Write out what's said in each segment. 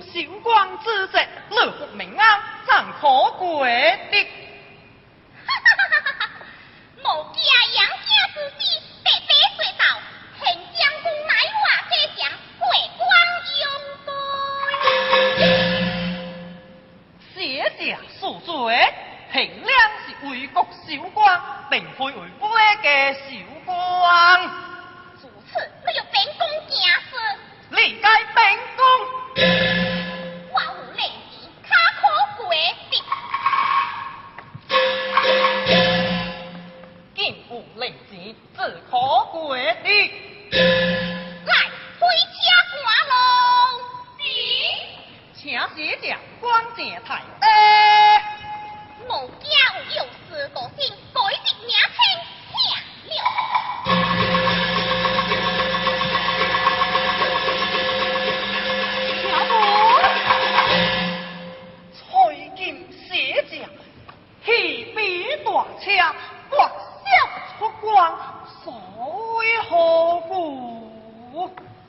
Xứng 责，乐福民安怎可 dệt.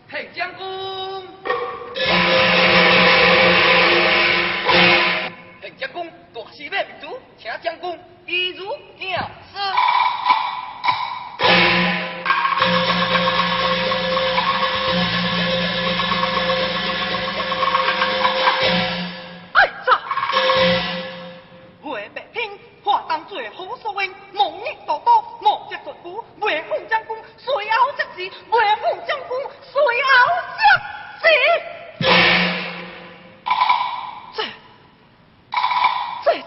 嘿将功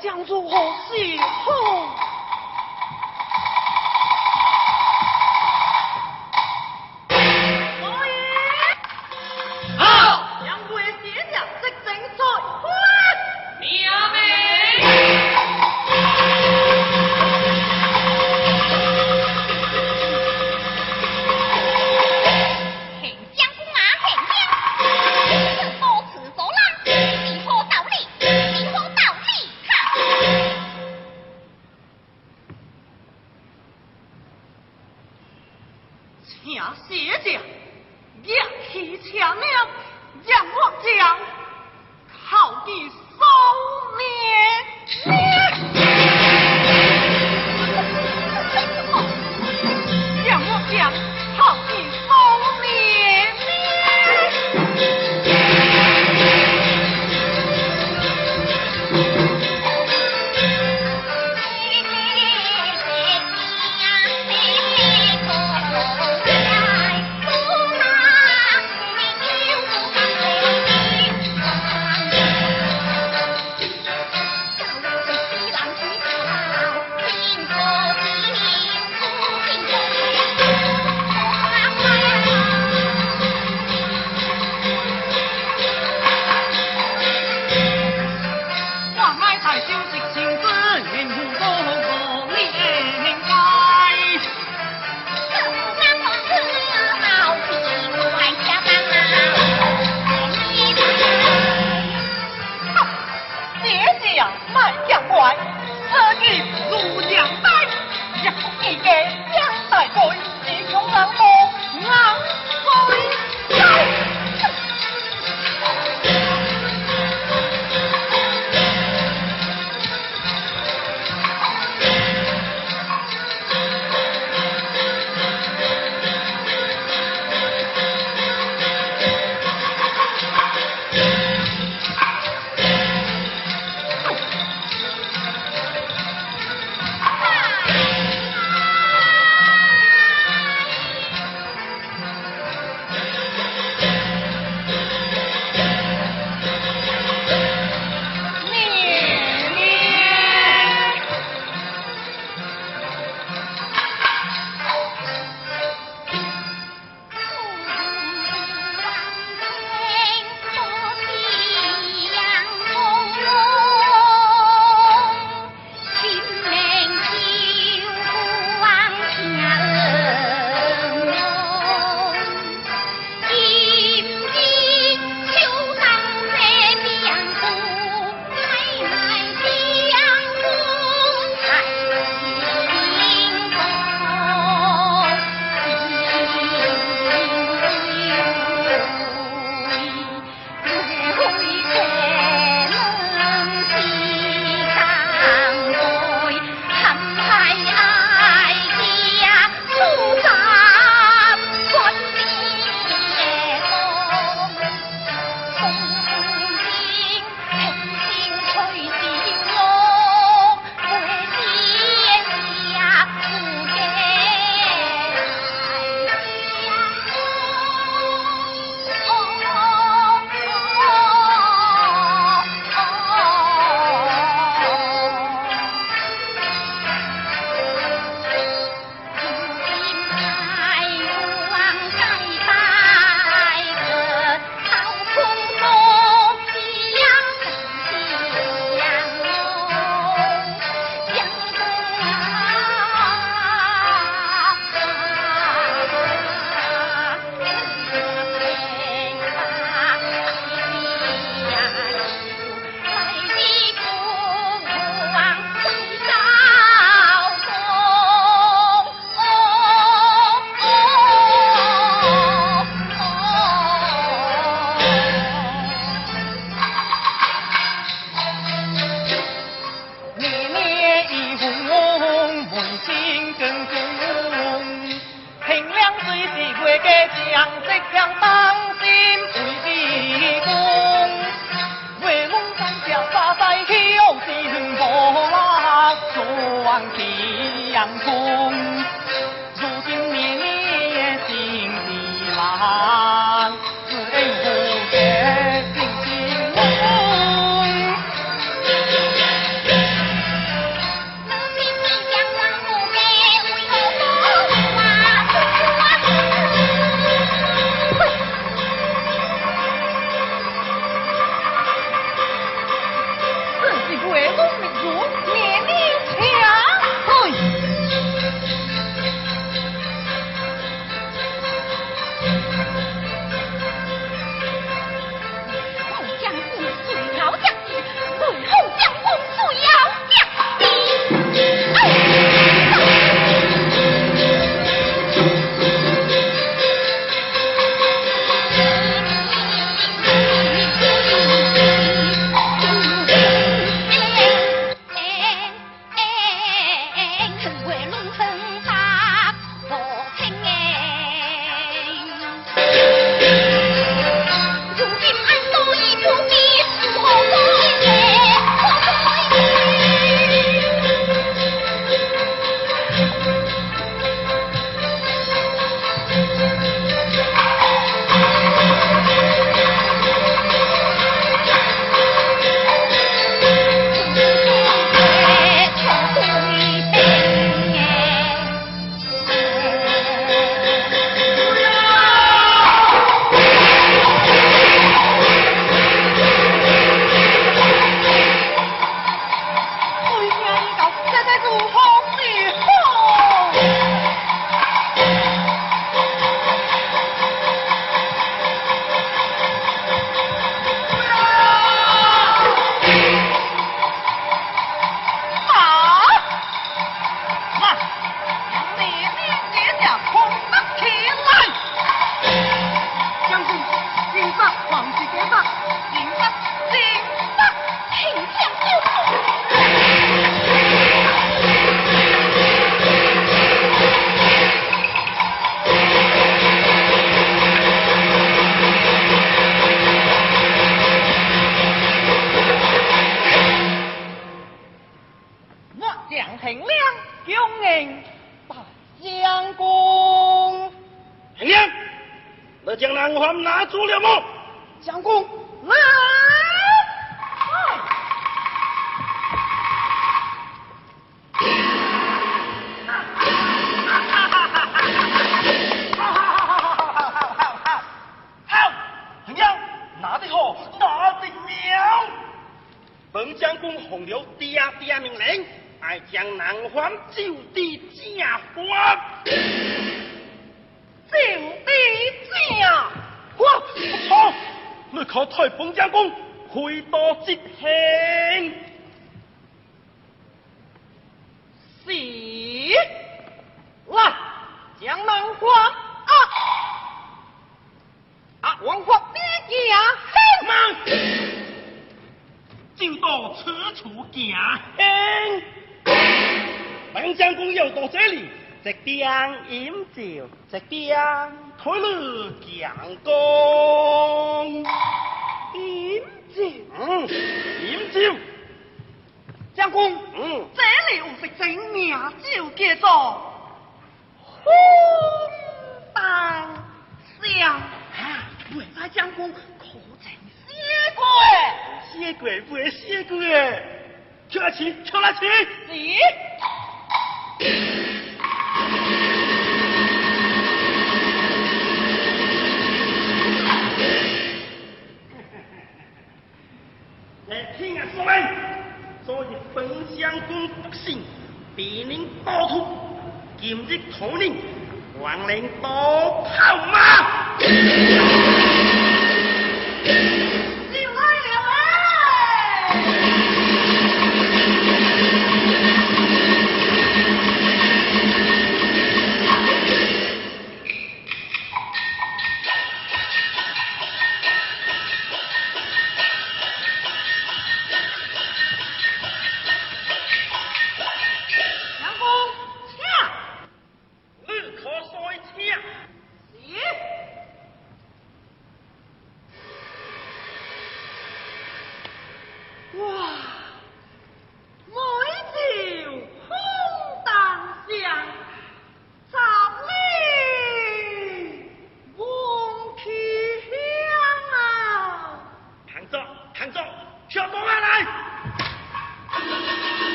这样做好事。本将军洪流，爹爹命令，爱将南方就地正国。可退冯将公，回到执行。是，来讲南话啊啊，王国爹爹啊，就到此处行。本将公要到这里。这边饮酒这边推了强功饮酒嗯饮酒将公。嗯。这里有份正名酒叫做当相啊不会发将公可曾写过？诶写过诶写过。诶出来起出来起你听我，所以所以本相公不幸，比邻暴徒今日讨你亡灵都跑马？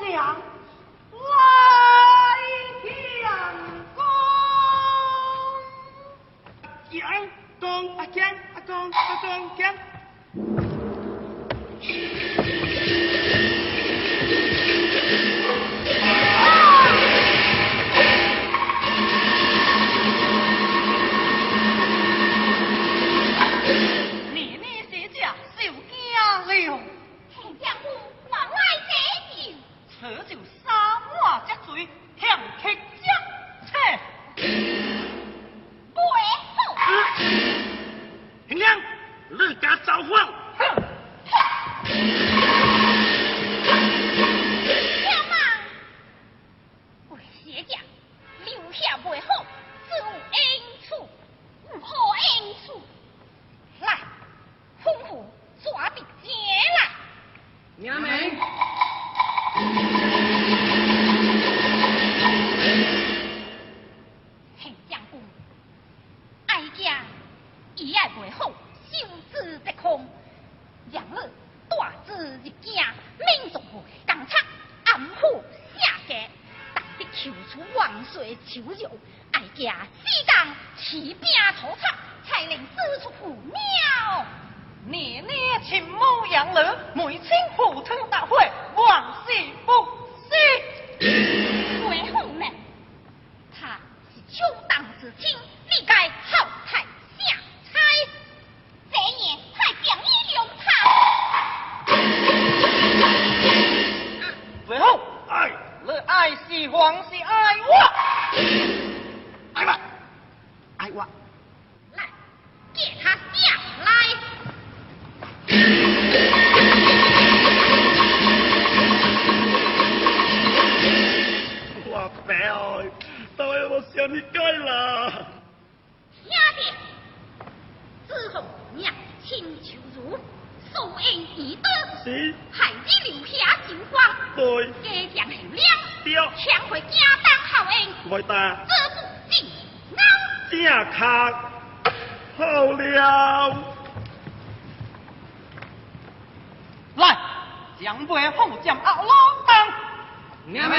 将来江东，江，阿江，江。你求出万岁求救，哀家西当起兵出草，才能使出虎苗。年年请母养儿，每亲赴汤蹈火，万事不息。为何呢？他是兄党之亲，理该你改啦？兄弟，自奉娘亲求辱，受恩义德，是，害你留下仇光，对，家将后两，对，抢回家当后恩，我答，这不敬昂。正确，好了。来，将背后将后老当。娘们，